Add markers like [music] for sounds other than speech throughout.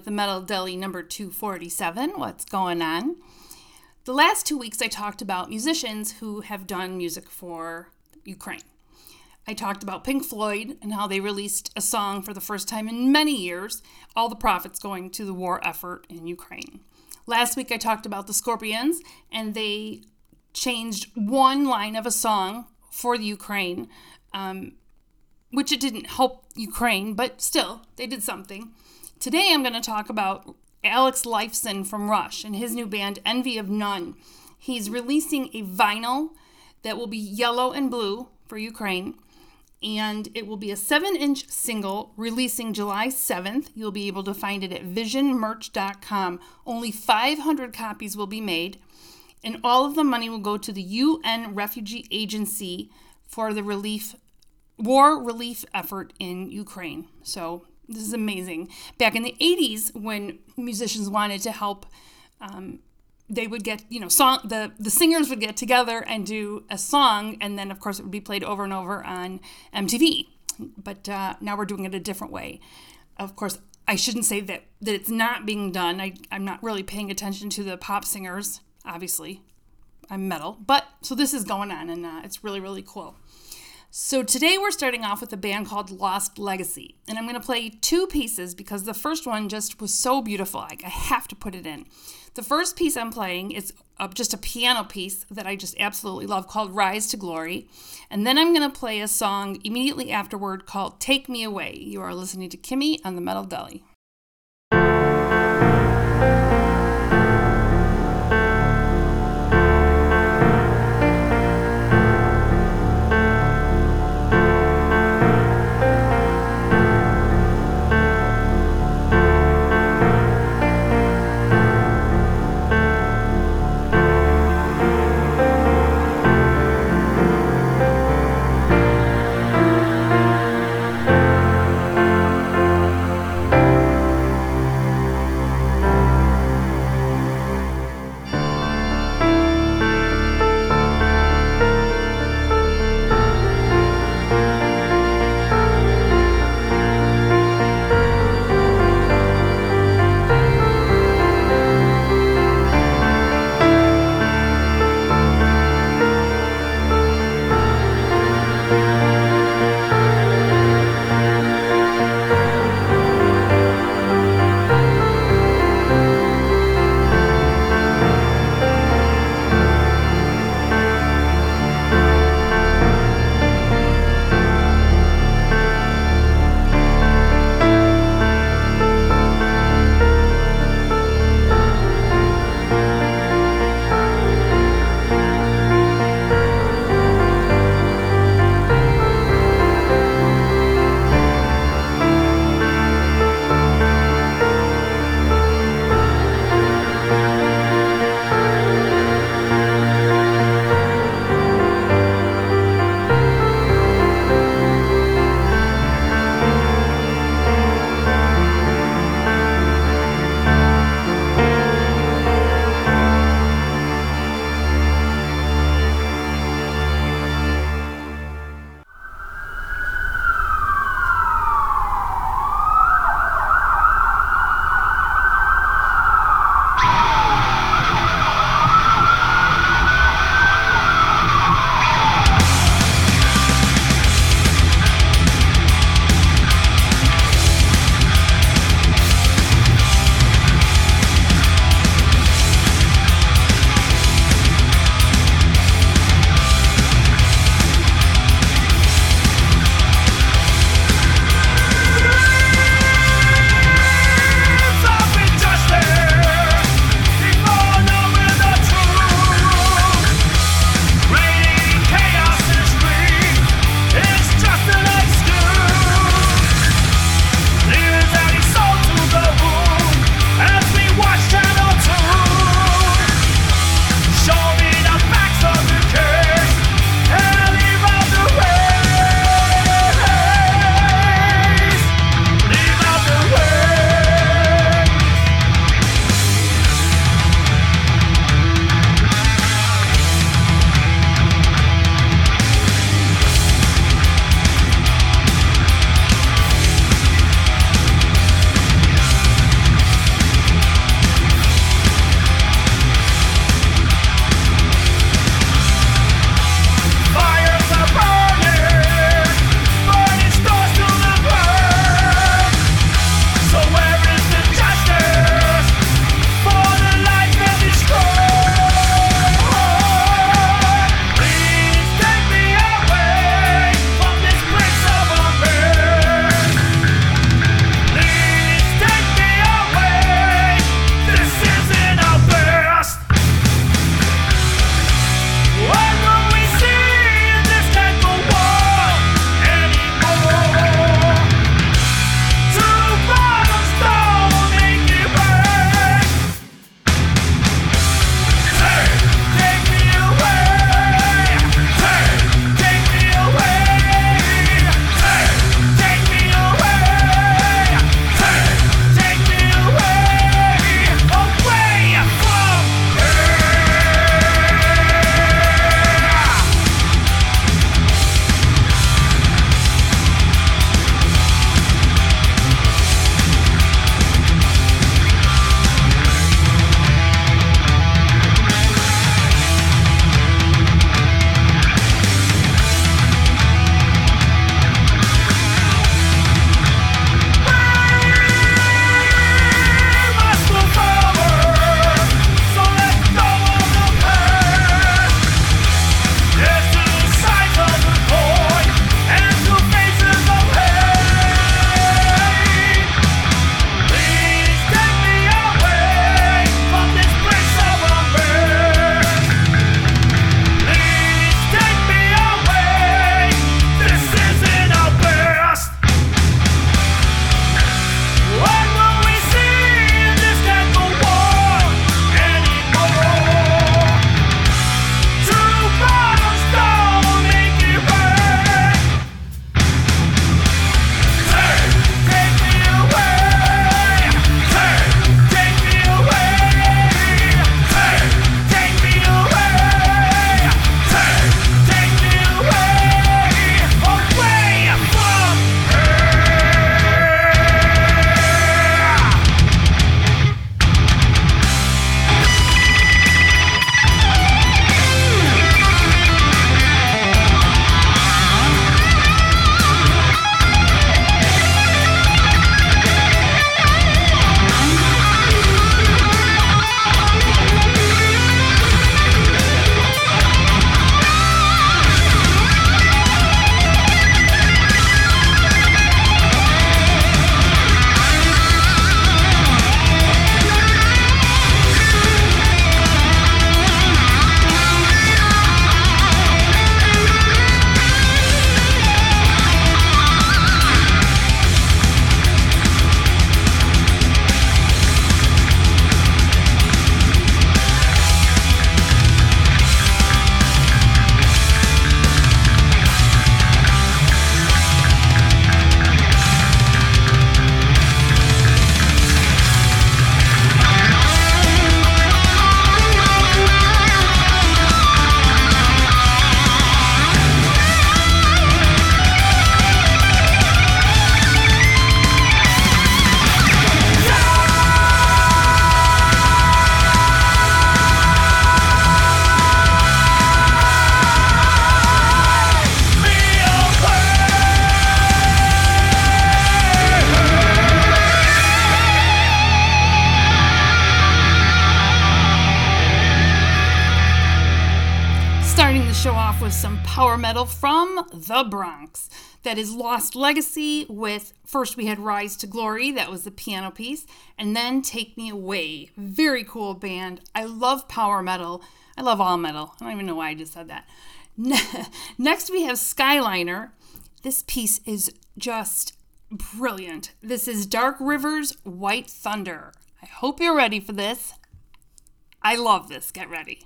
with the Metal Deli number 247. What's going on? The last two weeks, I talked about musicians who have done music for Ukraine. I talked about Pink Floyd and how they released a song for the first time in many years, all the profits going to the war effort in Ukraine. Last week, I talked about the Scorpions, and they changed one line of a song for the Ukraine, um, which it didn't help Ukraine, but still, they did something. Today, I'm going to talk about Alex Lifeson from Rush and his new band, Envy of None. He's releasing a vinyl that will be yellow and blue for Ukraine and it will be a 7 inch single releasing July 7th. You'll be able to find it at visionmerch.com. Only 500 copies will be made, and all of the money will go to the UN Refugee Agency for the relief war relief effort in Ukraine. So this is amazing. Back in the 80s, when musicians wanted to help um, they would get you know song the the singers would get together and do a song and then of course it would be played over and over on MTV but uh, now we're doing it a different way. Of course I shouldn't say that that it's not being done. I, I'm not really paying attention to the pop singers obviously. I'm metal. But so this is going on and uh, it's really really cool so today we're starting off with a band called Lost Legacy, and I'm going to play two pieces because the first one just was so beautiful. Like I have to put it in. The first piece I'm playing is just a piano piece that I just absolutely love called Rise to Glory. And then I'm going to play a song immediately afterward called Take Me Away. You are listening to Kimmi on the Metal Deli. Metal from the Bronx. That is Lost Legacy with first we had Rise to Glory, that was the piano piece, and then Take Me Away. Very cool band. I love power metal. I love all metal. I don't even know why I just said that. [laughs] Next we have Skyliner. This piece is just brilliant. This is Dark Rivers White Thunder. I hope you're ready for this. I love this. Get ready.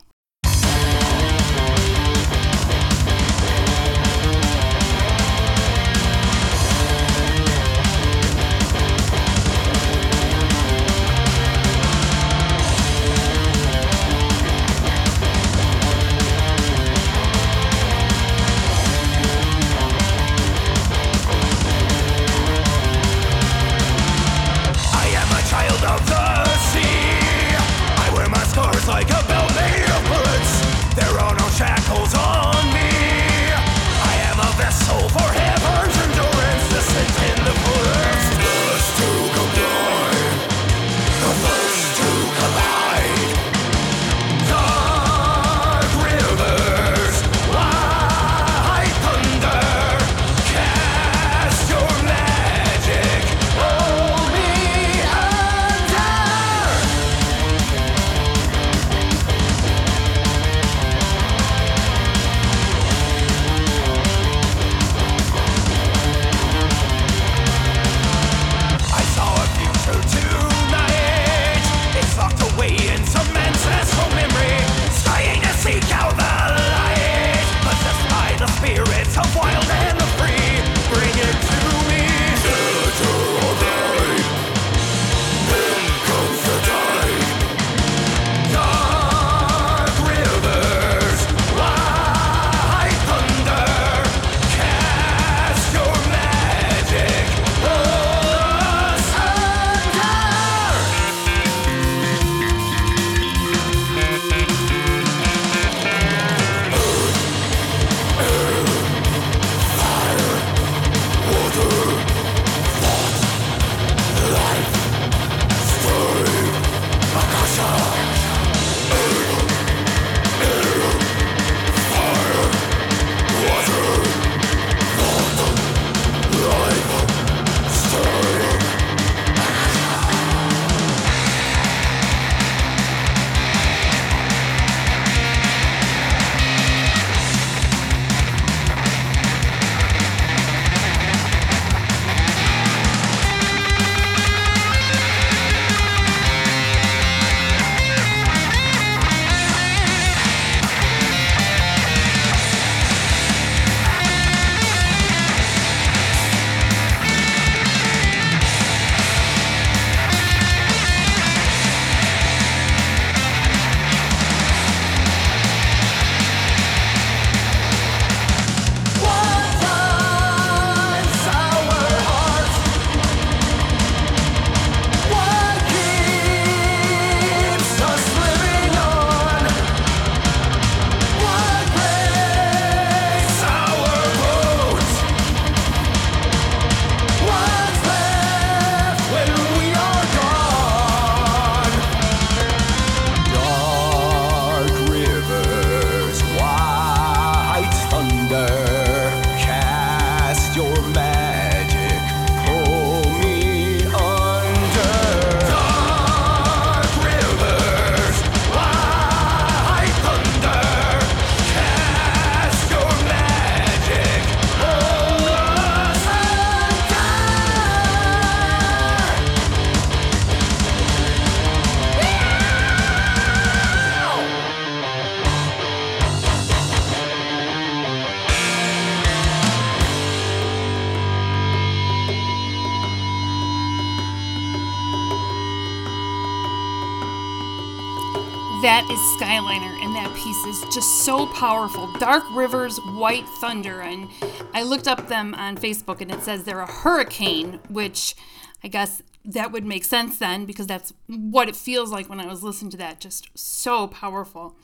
So powerful. Dark Rivers, White Thunder, and I looked up them on Facebook, and it says they're a hurricane, which I guess that would make sense then because that's what it feels like when I was listening to that. Just so powerful.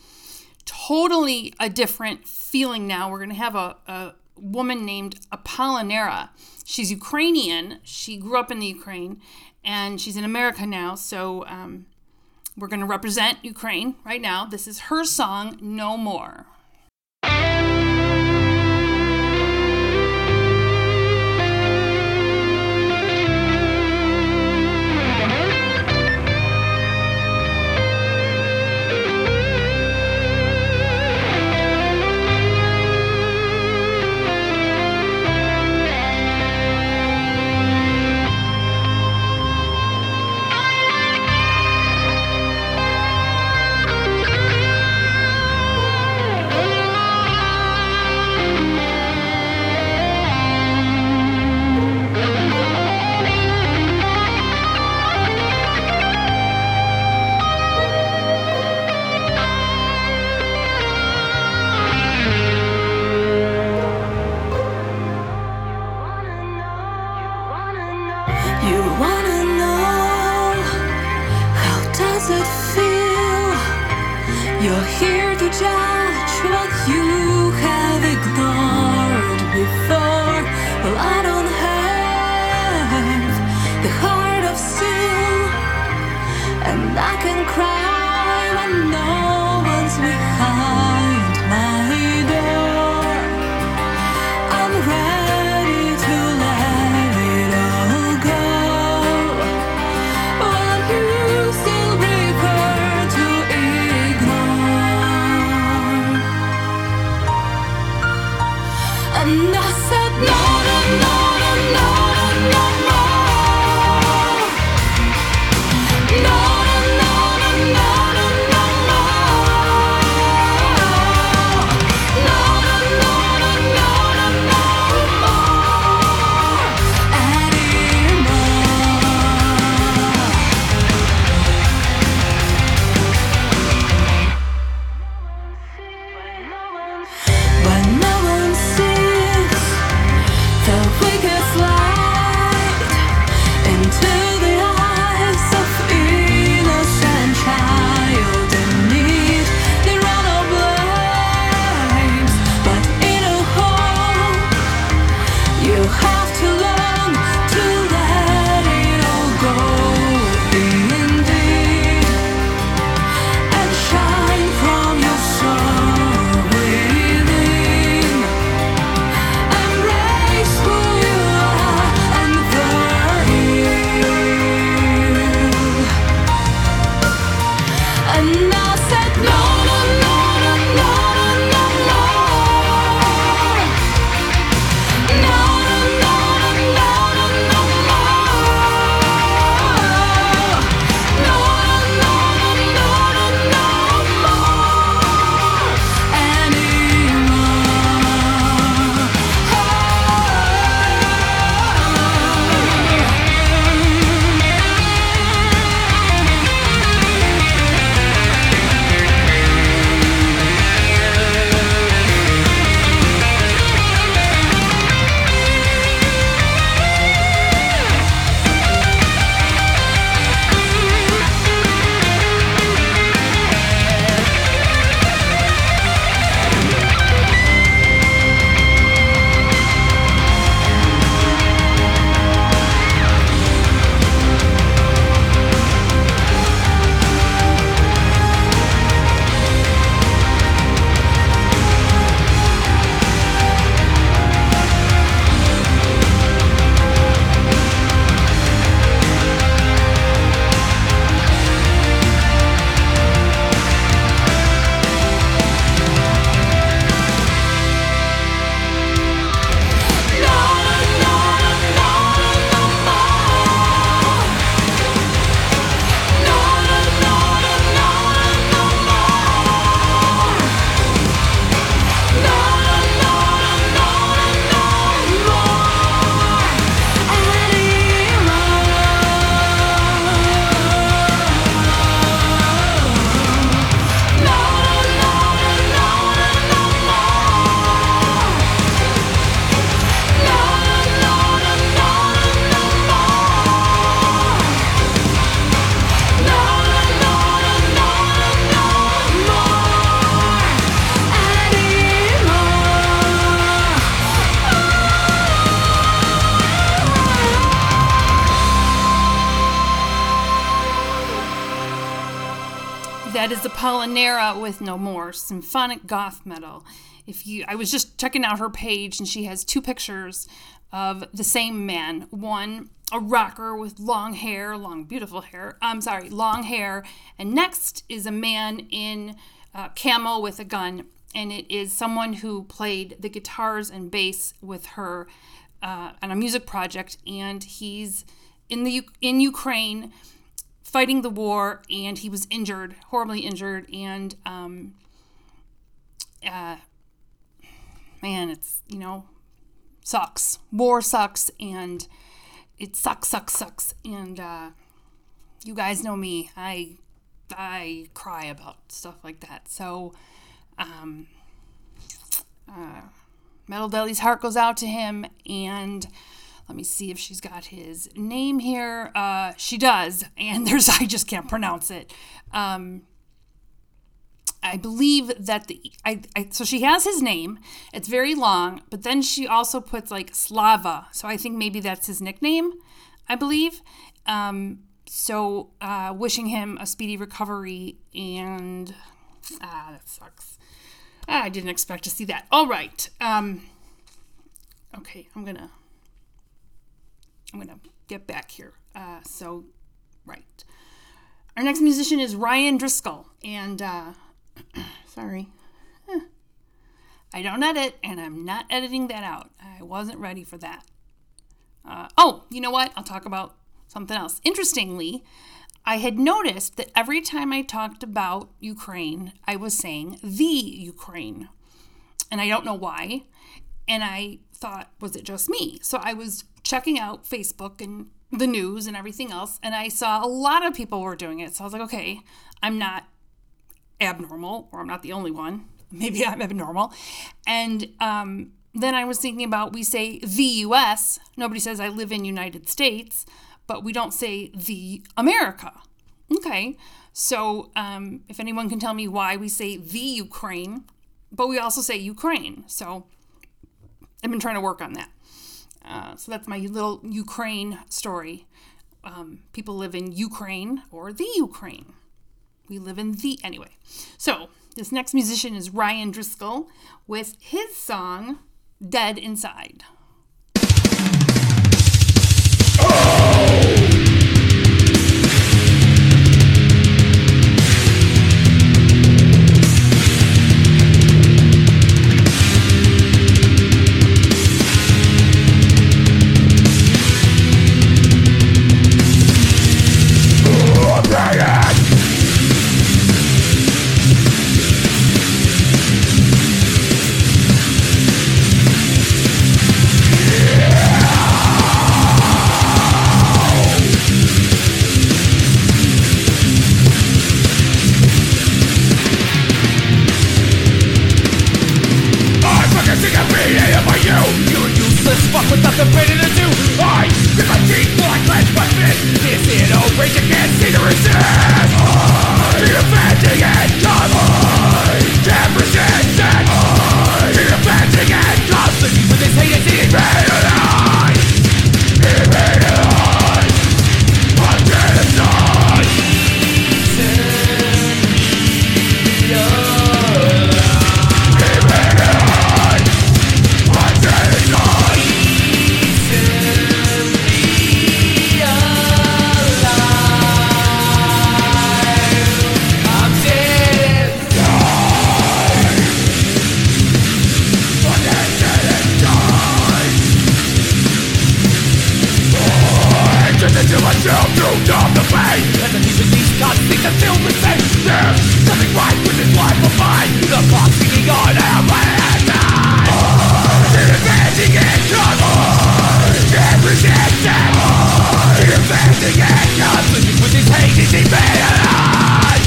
Totally a different feeling now. We're going to have a, a woman named Apolinara. She's Ukrainian. She grew up in the Ukraine and she's in America now. So um, we're going to represent Ukraine right now. This is her song, No More. Apolinara with No More symphonic goth metal. If you, I was just checking out her page, and she has two pictures of the same man. One, a rocker with long hair, long beautiful hair. I'm sorry, long hair, and next is a man in uh, camo with a gun, and it is someone who played the guitars and bass with her uh, on a music project, and he's in the in Ukraine fighting the war, and he was injured, horribly injured, and um, uh, man, it's you know sucks. War sucks, and it sucks, sucks, sucks, and uh, you guys know me. I I cry about stuff like that. So, um, uh, Metal Deli's heart goes out to him, and let me see if she's got his name here. Uh, she does, and [laughs] there's I just can't pronounce it. Um, I believe that the I, I so she has his name. It's very long, but then she also puts like Slava. So I think maybe that's his nickname. I believe. Um, so uh, wishing him a speedy recovery and ah that sucks. Ah, I didn't expect to see that. All right. Um, okay, I'm gonna I'm gonna get back here. Uh, so right. Our next musician is Ryan Driskell, and uh, [clears throat] sorry, Eh. I don't edit, and I'm not editing that out. I wasn't ready for that. Uh, oh, you know what? I'll talk about something else. Interestingly, I had noticed that every time I talked about Ukraine, I was saying the Ukraine. And I don't know why. And I thought, was it just me? So I was checking out Facebook and the news and everything else, and I saw a lot of people were doing it. So I was like, okay, I'm not abnormal, or I'm not the only one. [laughs] Maybe I'm abnormal. And um, then I was thinking about we say the US. Nobody says I live in United States, but we don't say the America. Okay. So um, if anyone can tell me why we say the Ukraine, but we also say Ukraine. So I've been trying to work on that. Uh, so that's my little Ukraine story. Um, people live in Ukraine or the Ukraine. We live in the anyway. So this next musician is Ryan Driskell with his song "Dead Inside." I nothing better to do I grit my teeth I clench my fist This in a rage I can't see to resist still do numb the pain And the deepest these constants are still with same There's nothing right with this life of mine The box singing on I'm Defending it, come on Every second Defending it, come Living with this hate is alive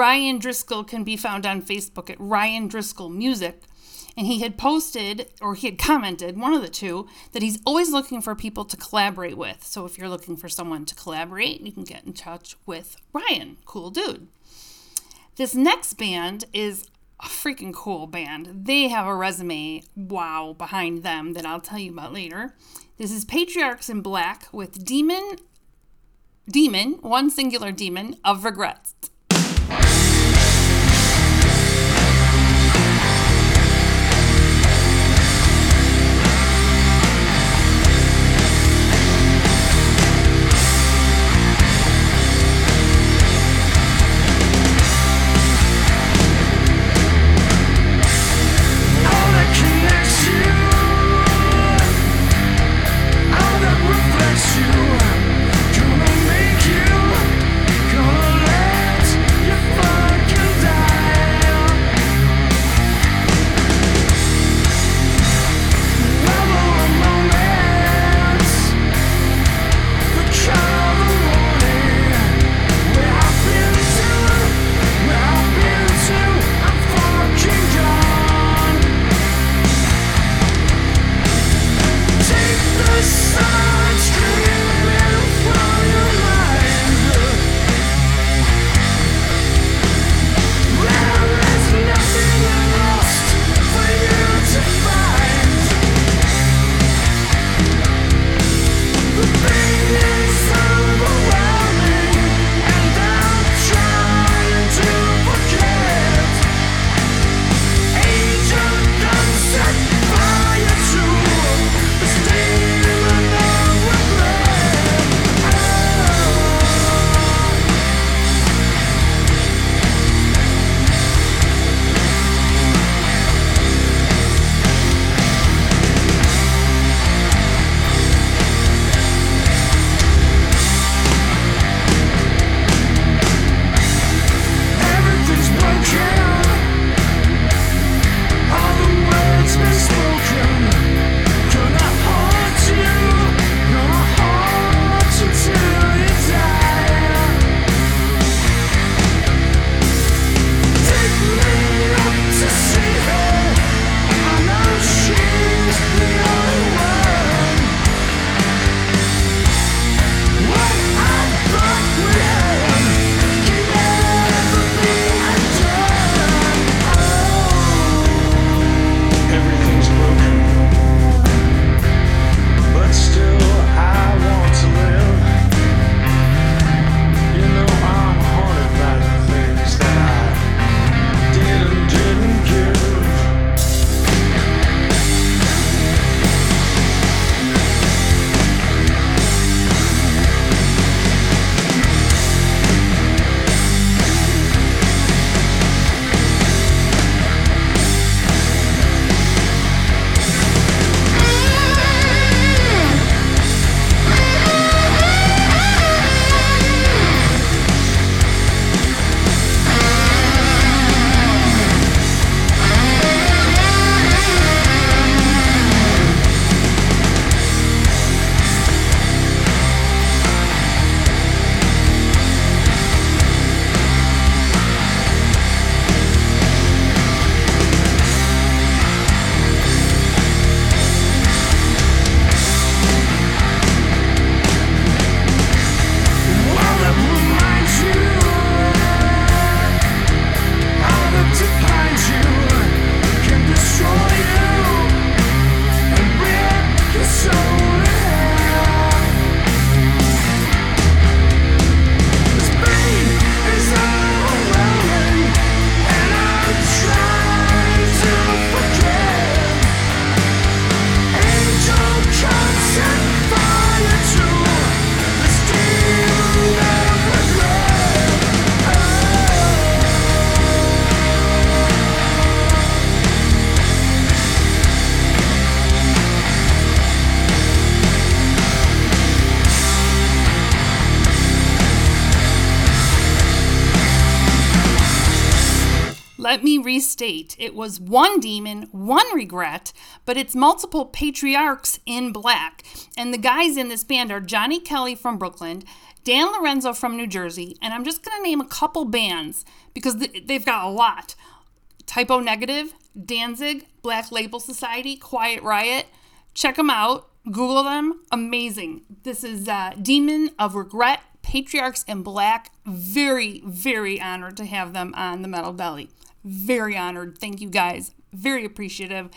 Ryan Driskell can be found on Facebook at Ryan Driskell Music. And he had posted, or he had commented, one of the two, that he's always looking for people to collaborate with. So if you're looking for someone to collaborate, you can get in touch with Ryan. Cool dude. This next band is a freaking cool band. They have a resume, wow, behind them that I'll tell you about later. This is Patriarchs in Black with Demon, Demon, one singular demon of regrets. Bye. it was one demon, one regret, but it's multiple patriarchs in black. And the guys in this band are Johnny Kelly from Brooklyn, Dan Lorenzo from New Jersey, and I'm just going to name a couple bands because they've got a lot Type O Negative, Danzig, Black Label Society, Quiet Riot. Check them out. Google them. Amazing. This is uh, Demon of Regret, Patriarchs in Black. Very, very honored to have them on the Metal Deli. Very honored. Thank you guys. Very appreciative.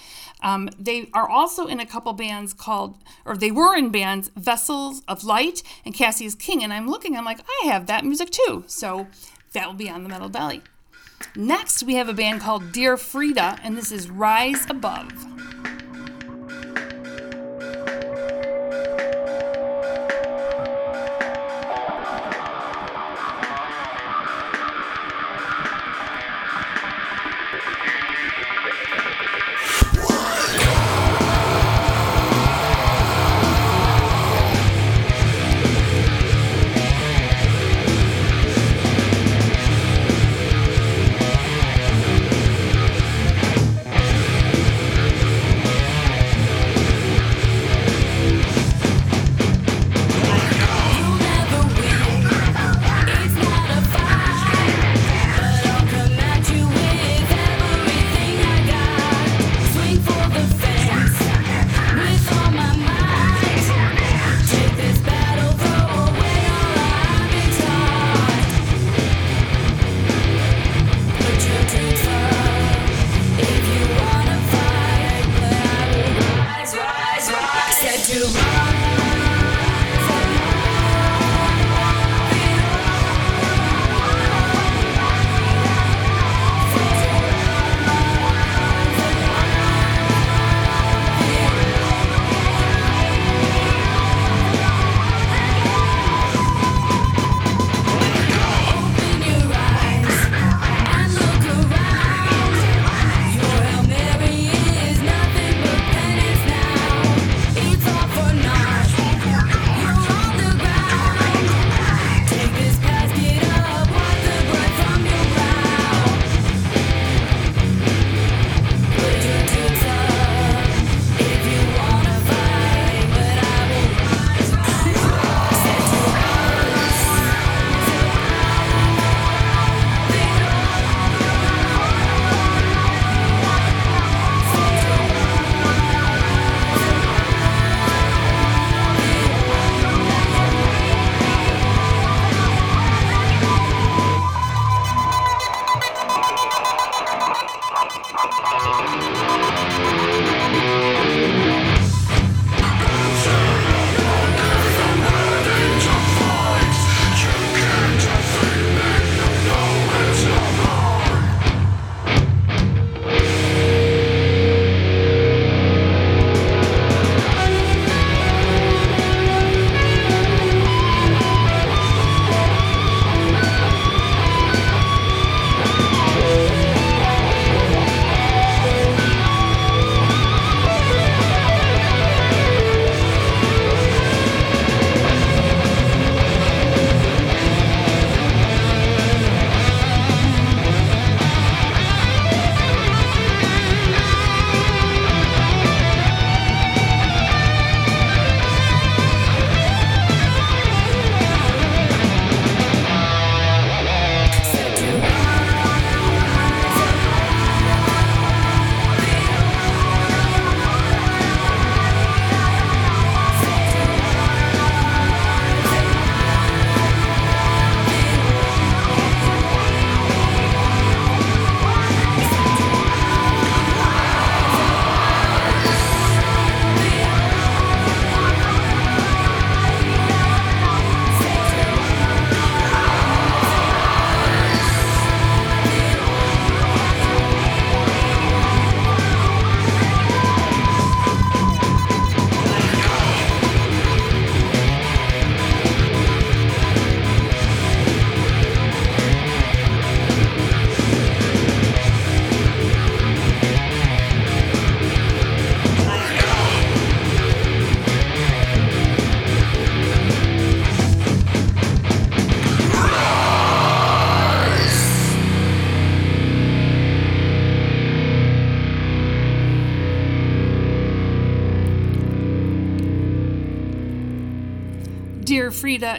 Um, they are also in a couple bands called, or they were in bands Vessels of Light and Cassius King. And I'm looking, I'm like, I have that music too. So that will be on the Metal Deli. Next, we have a band called Dear Freida, and this is Rise Above.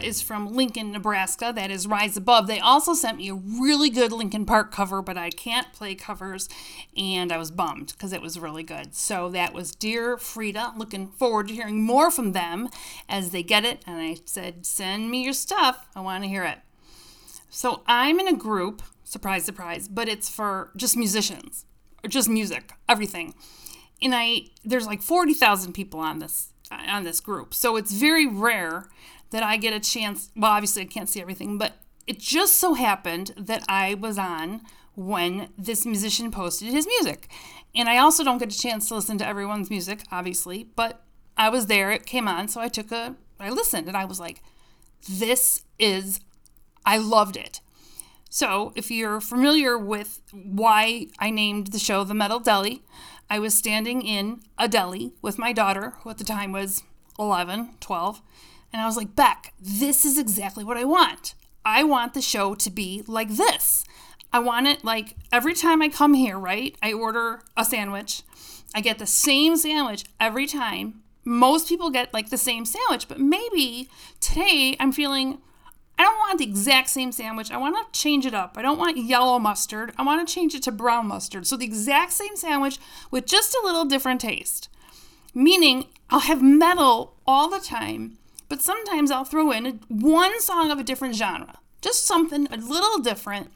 Is from Lincoln, Nebraska. That is Rise Above. They also sent me a really good Linkin Park cover, but I can't play covers, and I was bummed because it was really good. So that was Dear Freida. Looking forward to hearing more from them as they get it. And I said, send me your stuff. I want to hear it. So I'm in a group, surprise, surprise, but it's for just musicians or just music, everything. And I there's like 40,000 people on this on this group. So it's very rare that I get a chance. Well, obviously I can't see everything, but it just so happened that I was on when this musician posted his music. And I also don't get a chance to listen to everyone's music, obviously, but I was there, it came on, so I took a I listened and I was like, this is I loved it. So, if you're familiar with why I named the show The Metal Deli, I was standing in a deli with my daughter, who at the time was 11, 12, and I was like, Beck, this is exactly what I want. I want the show to be like this. I want it like every time I come here, right? I order a sandwich. I get the same sandwich every time. Most people get like the same sandwich, but maybe today I'm feeling I don't want the exact same sandwich. I want to change it up. I don't want yellow mustard. I want to change it to brown mustard. So the exact same sandwich with just a little different taste. Meaning, I'll have metal all the time, but sometimes I'll throw in one song of a different genre. Just something a little different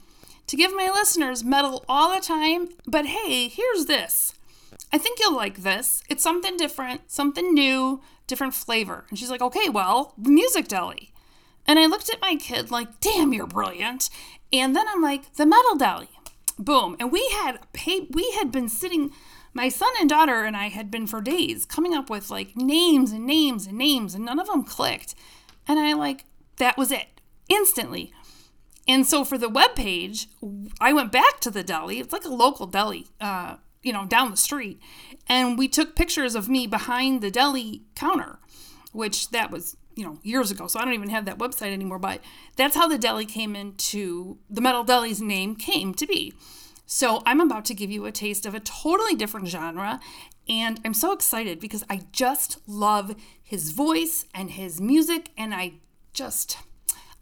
to give my listeners metal all the time. But hey, here's this. I think you'll like this. It's something different, something new, different flavor. And she's like, okay, well, Music Deli. And I looked at my kid like, damn, you're brilliant. And then I'm like, the metal deli. Boom. And we had we had been sitting, my son and daughter and I had been for days coming up with like names and names and names, and none of them clicked. And I like, that was it instantly. And so for the web page, I went back to the deli. It's like a local deli, uh, you know, down the street. And we took pictures of me behind the deli counter, which that was you know years ago so i don't even have that website anymore but that's how the deli came into the metal deli's name came to be so i'm about to give you a taste of a totally different genre and i'm so excited because i just love his voice and his music and i just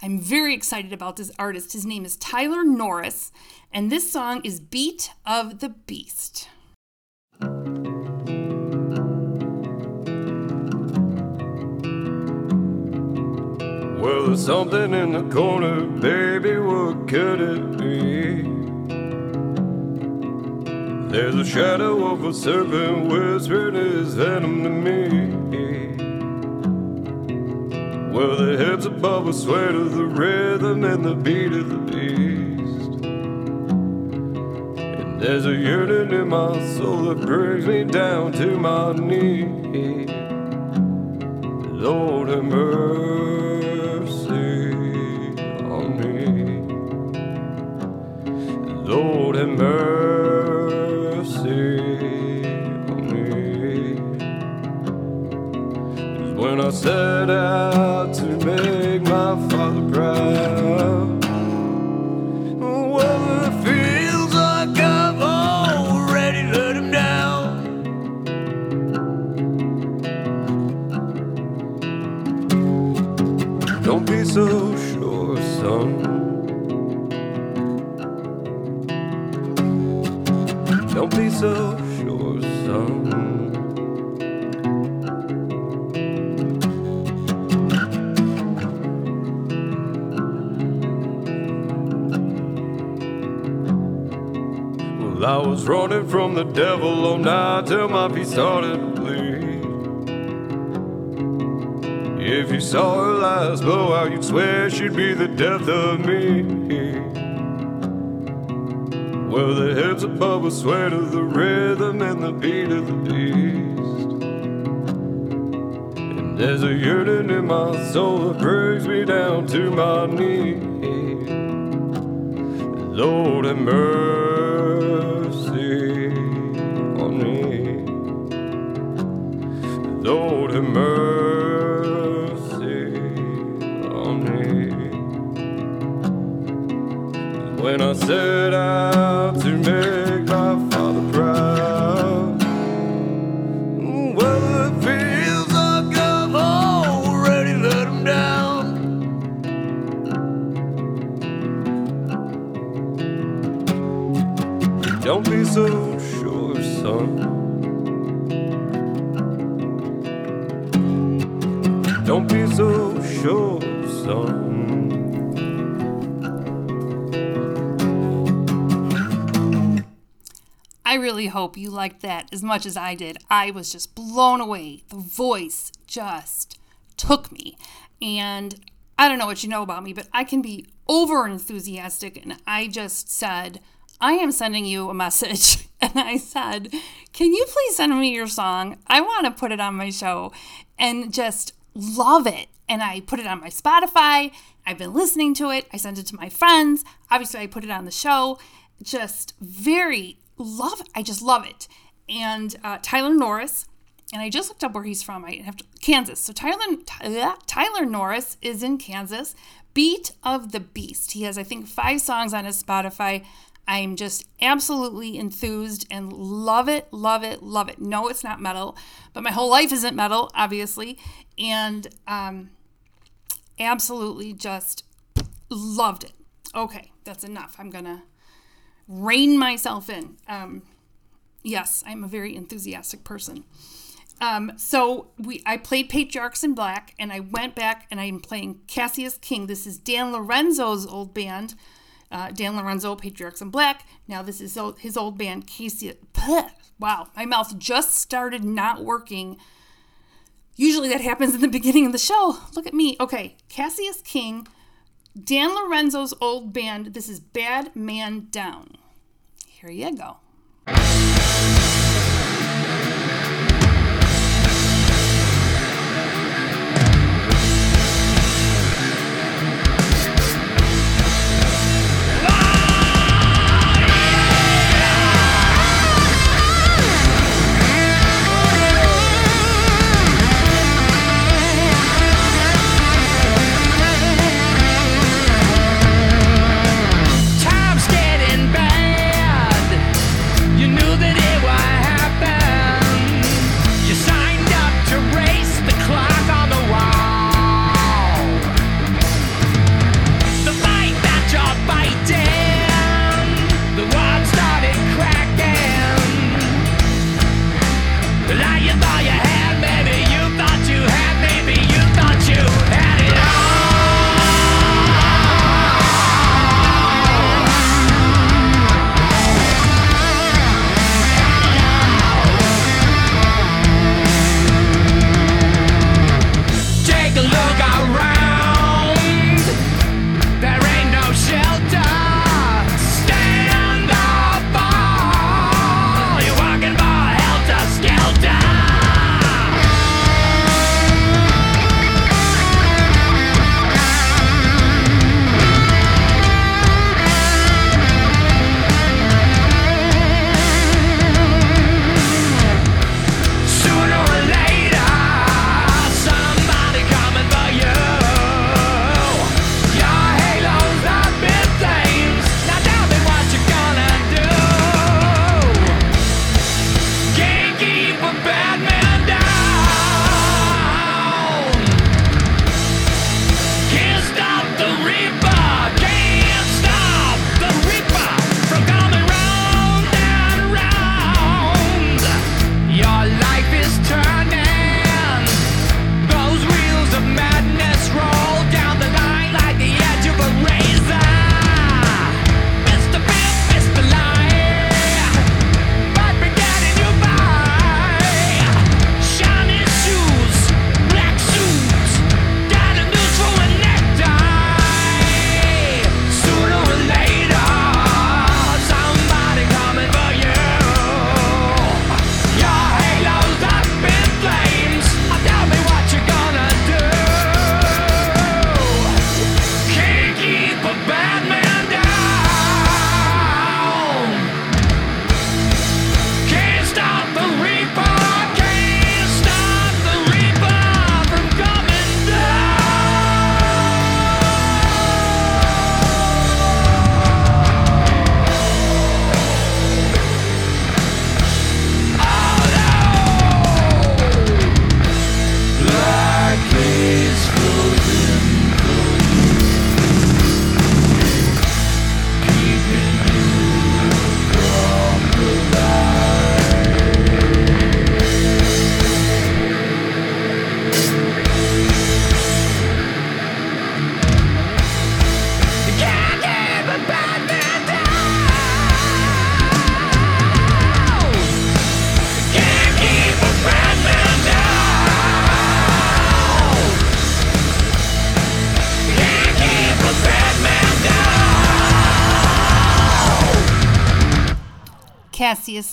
i'm very excited about this artist his name is tyler norris and this song is beat of the beast Well, there's something in the corner, baby, what could it be? There's a shadow of a serpent whispering his venom to me. Well, the heads above us sway to the rhythm and the beat of the beast. And there's a yearning in my soul that brings me down to my knees. Lord have mercy on me. Lord have mercy I set out to make my father proud, running from the devil all night till my feet started to bleed. If you saw her last blow out, you'd swear she'd be the death of me. Well, the heads above us sway to the rhythm and the beat of the beast. And there's a yearning in my soul that brings me down to my knees. Lord have mercy Have mercy on me. When I set out really hope you liked that as much as I did. I was just blown away. The voice just took me. And I don't know what you know about me, but I can be over enthusiastic. And I just said, I am sending you a message. [laughs] And I said, Can you please send me your song? I want to put it on my show and just love it. And I put it on my Spotify. I've been listening to it. I sent it to my friends. Obviously, I put it on the show. Just very love I just love it. And uh, Tyler Norris, and I just looked up where he's from. I have to, Kansas. So Tyler Tyler Norris is in Kansas. Beat of the Beast. He has I think five songs on his Spotify. I'm just absolutely enthused and love it, love it, love it. No, it's not metal, but my whole life isn't metal, obviously, and um, absolutely just loved it. Okay, that's enough. I'm gonna rein myself in. Um, yes, I'm a very enthusiastic person. Um, so we, I played Patriarchs in Black, and I went back and I'm playing Cassius King. This is Dan Lorenzo's old band. Uh, Dan Lorenzo, Patriarchs in Black. Now this is his old band, Cassius. Wow, my mouth just started not working. Usually that happens in the beginning of the show. Look at me. Okay, Cassius King, Dan Lorenzo's old band. This is Bad Man Down. Here you go.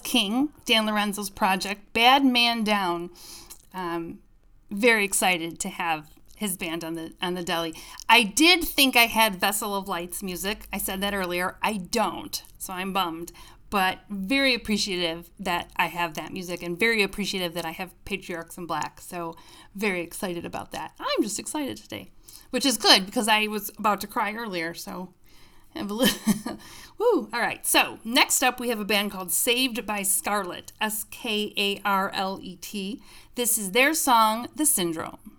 King, Dan Lorenzo's project, Bad Man Down. Um, very excited to have his band on the on the deli. I did think I had Vessel of Lights music. I said that earlier. I don't, so I'm bummed. But very appreciative that I have that music, and very appreciative that I have Patriarchs in Black. So very excited about that. I'm just excited today, which is good because I was about to cry earlier. So. [laughs] Woo! All right. So next up, we have a band called Saved by Skarlet. S K A R L E T. This is their song, "The Syndrome."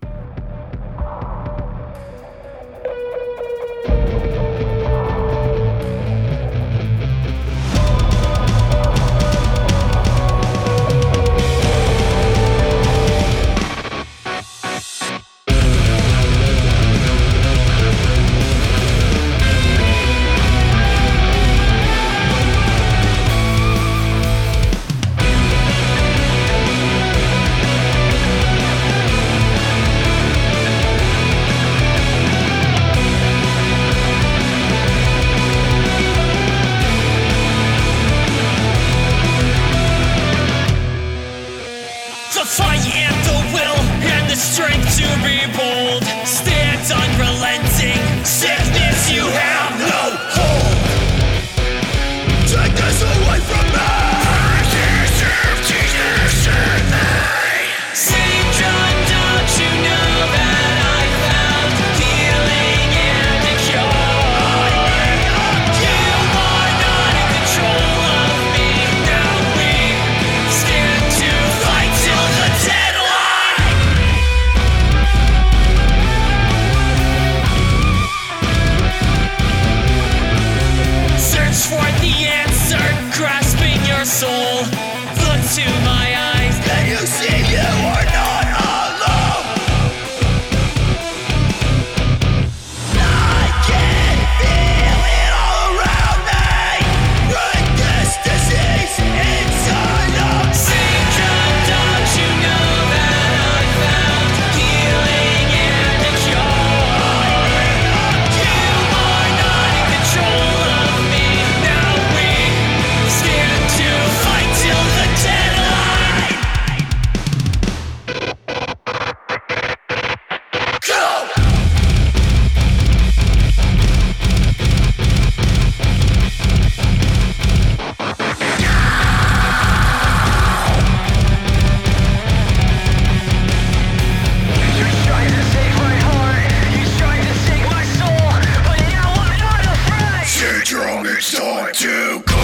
Syndrome, it's time to go.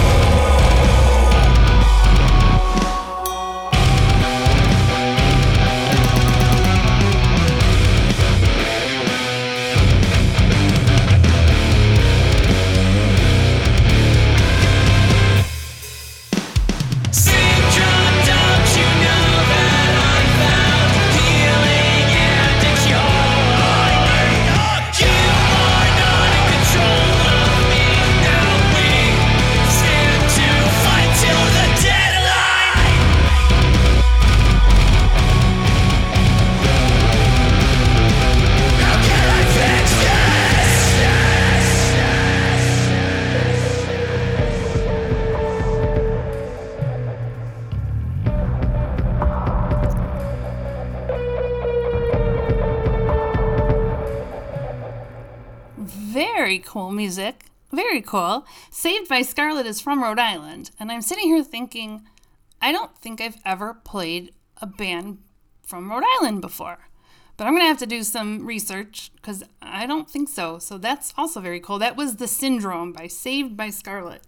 Skarlet is from Rhode Island. And I'm sitting here thinking, I don't think I've ever played a band from Rhode Island before. But I'm going to have to do some research because I don't think so. So that's also very cool. That was The Syndrome by Saved by Skarlet.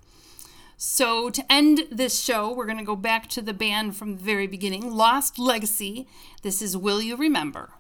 So to end this show, we're going to go back to the band from the very beginning Lost Legacy. This is Will You Remember?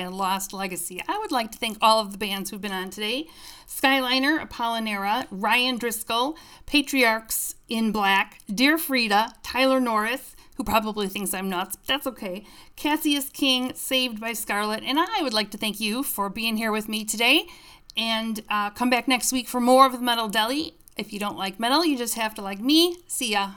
A Lost Legacy. I would like to thank all of the bands who've been on today Skyliner, Apolinara, Ryan Driskell, Patriarchs in Black, Dear Freida, Tyler Norris, who probably thinks I'm nuts, but that's okay. Cassius King, Saved by Skarlet, and I would like to thank you for being here with me today. And uh, come back next week for more of the Metal Deli. If you don't like metal, you just have to like me. See ya.